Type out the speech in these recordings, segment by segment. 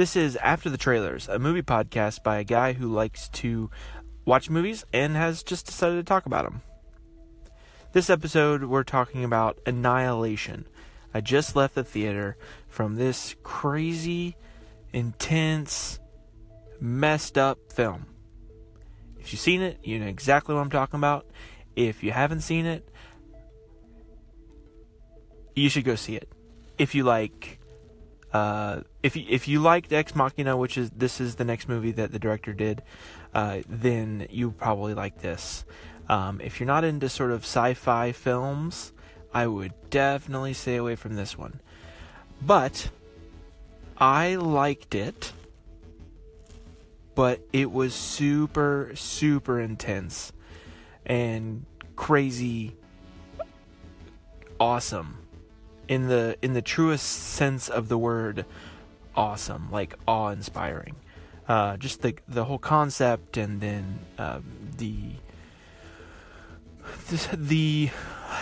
This is After the Trailers, a movie podcast by a guy who likes to watch movies and has just decided to talk about them. This episode, we're talking about Annihilation. I just left the theater from this crazy, intense, messed up film. If you've seen it, you know exactly what I'm talking about. If you haven't seen it, you should go see it. If you like uh, if you, if you liked Ex Machina, which is this is the next movie that the director did, uh, then you probably like this. Um, if you're not into sort of sci-fi films, I would definitely stay away from this one. But I liked it, but it was super super intense and crazy awesome in the in the truest sense of the word awesome like awe-inspiring. Uh, just the the whole concept and then um, the, the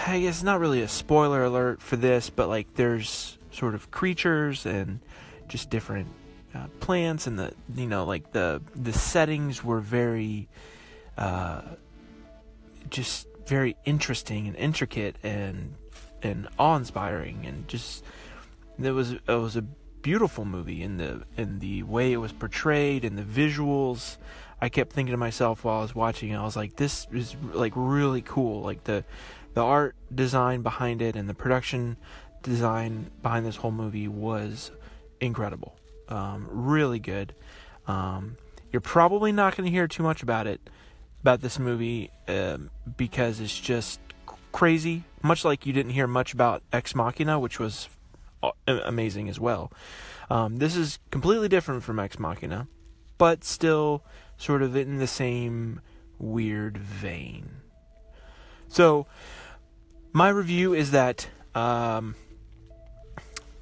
I guess not really a spoiler alert for this but like there's sort of creatures and just different uh, plants and the you know like the the settings were very uh, just very interesting and intricate and and awe-inspiring and just it was it was a beautiful movie in the in the way it was portrayed and the visuals. I kept thinking to myself while I was watching it I was like this is like really cool. Like the the art design behind it and the production design behind this whole movie was incredible. Um, really good. Um, you're probably not going to hear too much about it about this movie um, because it's just crazy, much like you didn't hear much about Ex Machina, which was amazing as well. Um, this is completely different from Ex Machina, but still sort of in the same weird vein. So, my review is that um,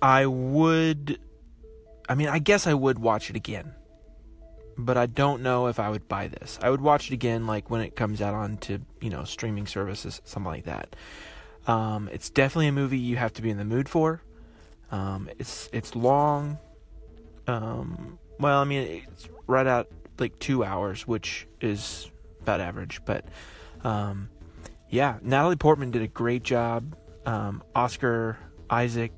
I would. I mean, I guess I would watch it again but I don't know if I would buy this. I would watch it again, like when it comes out on to you know streaming services, something like that. Um, it's definitely a movie you have to be in the mood for. Um, it's it's long. Um, well, I mean, it's right out like two hours, which is about average. But um, yeah, Natalie Portman did a great job. Um, Oscar Isaac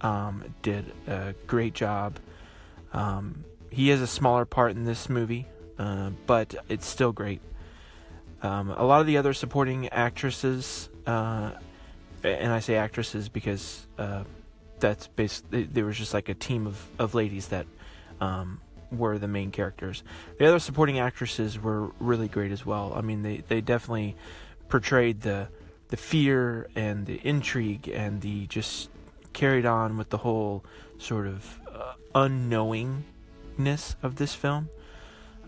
um, did a great job. He has a smaller part in this movie, uh, but it's still great. A lot of the other supporting actresses, uh, and I say actresses because uh, that's basically there was just like a team of, of ladies that um, were the main characters. The other supporting actresses were really great as well. I mean, they, they definitely portrayed the the fear and the intrigue and the just carried on with the whole sort of uh, unknowing ness of this film.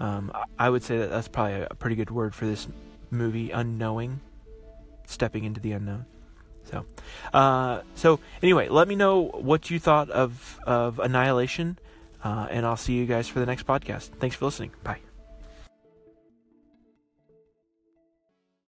Um, I would say that that's probably a pretty good word for this movie, unknowing, stepping into the unknown. So, uh, so anyway, let me know what you thought of of Annihilation, uh, and I'll see you guys for the next podcast. Thanks for listening. Bye.